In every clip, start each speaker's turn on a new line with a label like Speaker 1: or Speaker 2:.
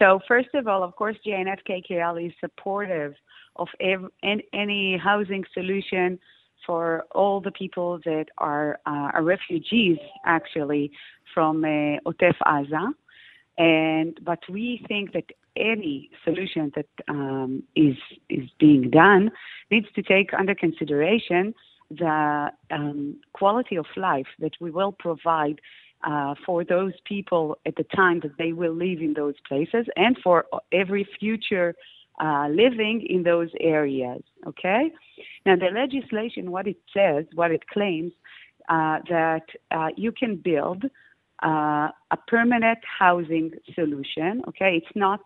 Speaker 1: So first of all, of course, JNF KKL is supportive of every, any housing solution for all the people that are, uh, are refugees, actually, from uh, Otef Aza. And but we think that any solution that um, is is being done needs to take under consideration the um, quality of life that we will provide uh, for those people at the time that they will live in those places and for every future uh, living in those areas. Okay? Now, the legislation, what it says, what it claims, uh, that uh, you can build uh, a permanent housing solution. Okay, it's not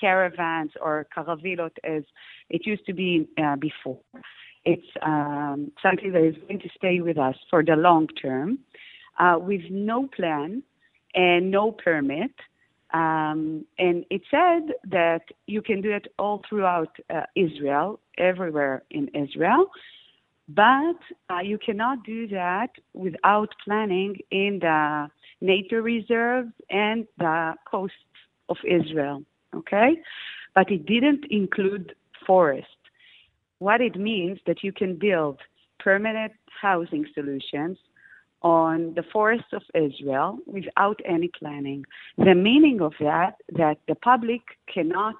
Speaker 1: caravans or caravilot as it used to be before. It's um, something that is going to stay with us for the long term, uh, with no plan and no permit. Um, and it said that you can do it all throughout uh, Israel, everywhere in Israel, but uh, you cannot do that without planning in the nature reserves and the coasts of Israel. Okay? But it didn't include forest. What it means that you can build permanent housing solutions on the forests of Israel without any planning. The meaning of that that the public cannot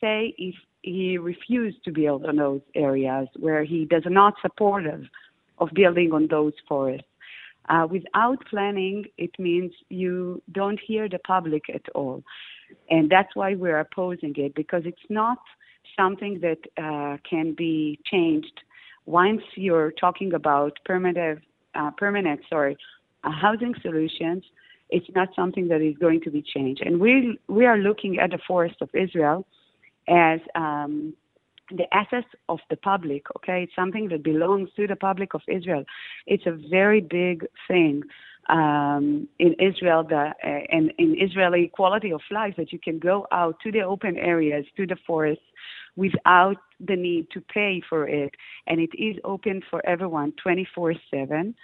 Speaker 1: say if he refused to build on those areas where he does not support of, of building on those forests. Uh, without planning, it means you don't hear the public at all. And that's why we're opposing it, because it's not something that uh, can be changed once you're talking about permanent, uh, permanent sorry, uh, housing solutions. It's not something that is going to be changed. And we, we are looking at the forest of Israel as um, the assets of the public, okay? It's something that belongs to the public of Israel. It's a very big thing um, in Israel the, uh, and in Israeli quality of life that you can go out to the open areas, to the forests, without the need to pay for it. And it is open for everyone 24 7.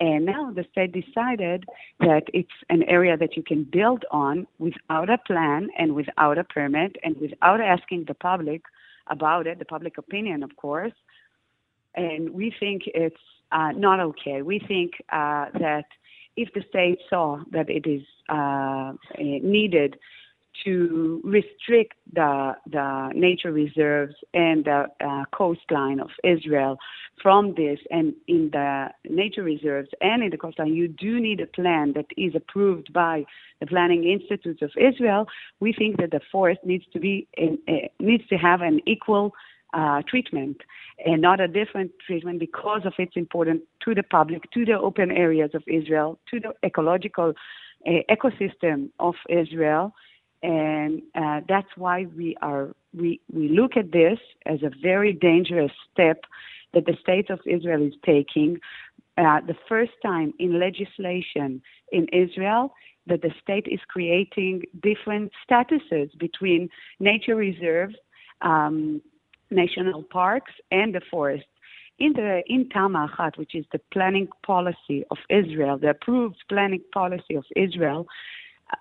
Speaker 1: And now the state decided that it's an area that you can build on without a plan and without a permit and without asking the public about it, the public opinion, of course. And we think it's uh, not okay. We think uh, that if the state saw that it is uh, needed to restrict the, the nature reserves and the uh, coastline of Israel from this, and in the nature reserves and in the coastline, you do need a plan that is approved by the Planning Institutes of Israel. We think that the forest needs to be in, uh, needs to have an equal uh, treatment and not a different treatment because of its importance to the public, to the open areas of Israel, to the ecological uh, ecosystem of Israel and uh, that's why we are we we look at this as a very dangerous step that the state of Israel is taking. Uh, the first time in legislation in Israel that the state is creating different statuses between nature reserves, um, national parks, and the forest. In the in Tama which is the planning policy of Israel, the approved planning policy of Israel,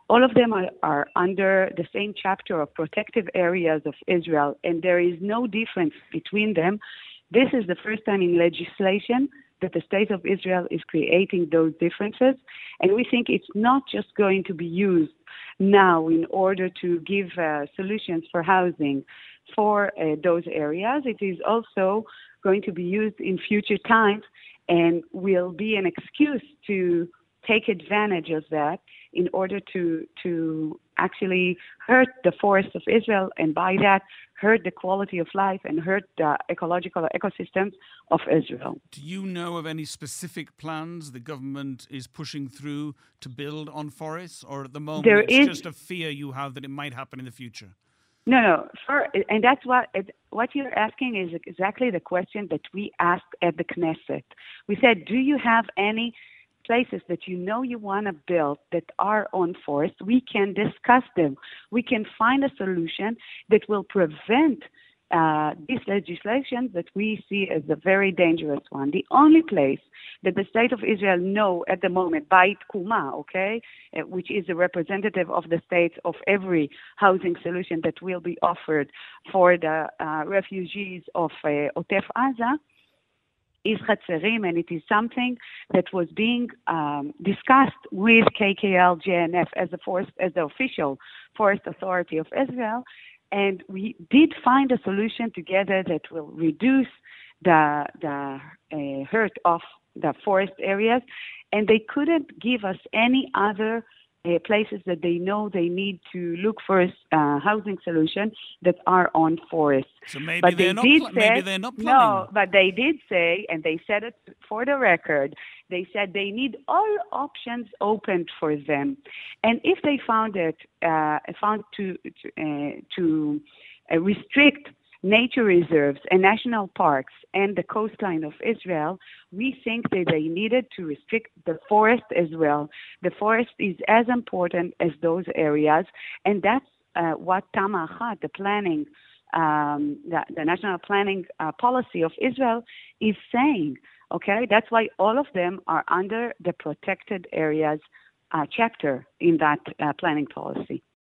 Speaker 1: all of them are, are, under the same chapter of protective areas of Israel, and there is no difference between them. This is the first time in legislation that the state of Israel is creating those differences, and we think it's not just going to be used now in order to give uh, solutions for housing for uh, those areas. It is also going to be used in future times and will be an excuse to take advantage of that in order to to actually hurt the forests of Israel and by that hurt the quality of life and hurt the ecological ecosystems of Israel.
Speaker 2: Do you know of any specific plans the government is pushing through to build on forests or at the moment
Speaker 1: there
Speaker 2: it's
Speaker 1: is,
Speaker 2: just a fear you have that it might happen in the future?
Speaker 1: No, no. For, and that's what what you're asking is exactly the question that we asked at the Knesset. We said, do you have any places that you know you want to build that are on forest, we can discuss them. We can find a solution that will prevent uh, this legislation that we see as a very dangerous one. The only place that the state of Israel know at the moment, by Kuma, okay, uh, which is a representative of the states of every housing solution that will be offered for the uh, refugees of uh, Otef is Hatzerim, and it is something that was being um, discussed with KKL JNF as the forest, as the official forest authority of Israel, and we did find a solution together that will reduce the the uh, hurt of the forest areas, and they couldn't give us any other uh, places that they know they need to look for a uh, housing solution that are on forests.
Speaker 2: So maybe
Speaker 1: but
Speaker 2: they're
Speaker 1: they
Speaker 2: not.
Speaker 1: did
Speaker 2: pl-
Speaker 1: say,
Speaker 2: maybe they're not planning.
Speaker 1: No, but they did say, and they said it for the record. They said they need all options opened for them, and if they found it uh, found to to, uh, to uh, restrict nature reserves and national parks and the coastline of Israel, we think that they needed to restrict the forest as well. The forest is as important as those areas, and that's uh, what Tama Achat, the planning, um, the, the, national planning uh, policy of Israel, is saying. Okay, that's why all of them are under the protected areas uh, chapter in that uh, planning policy.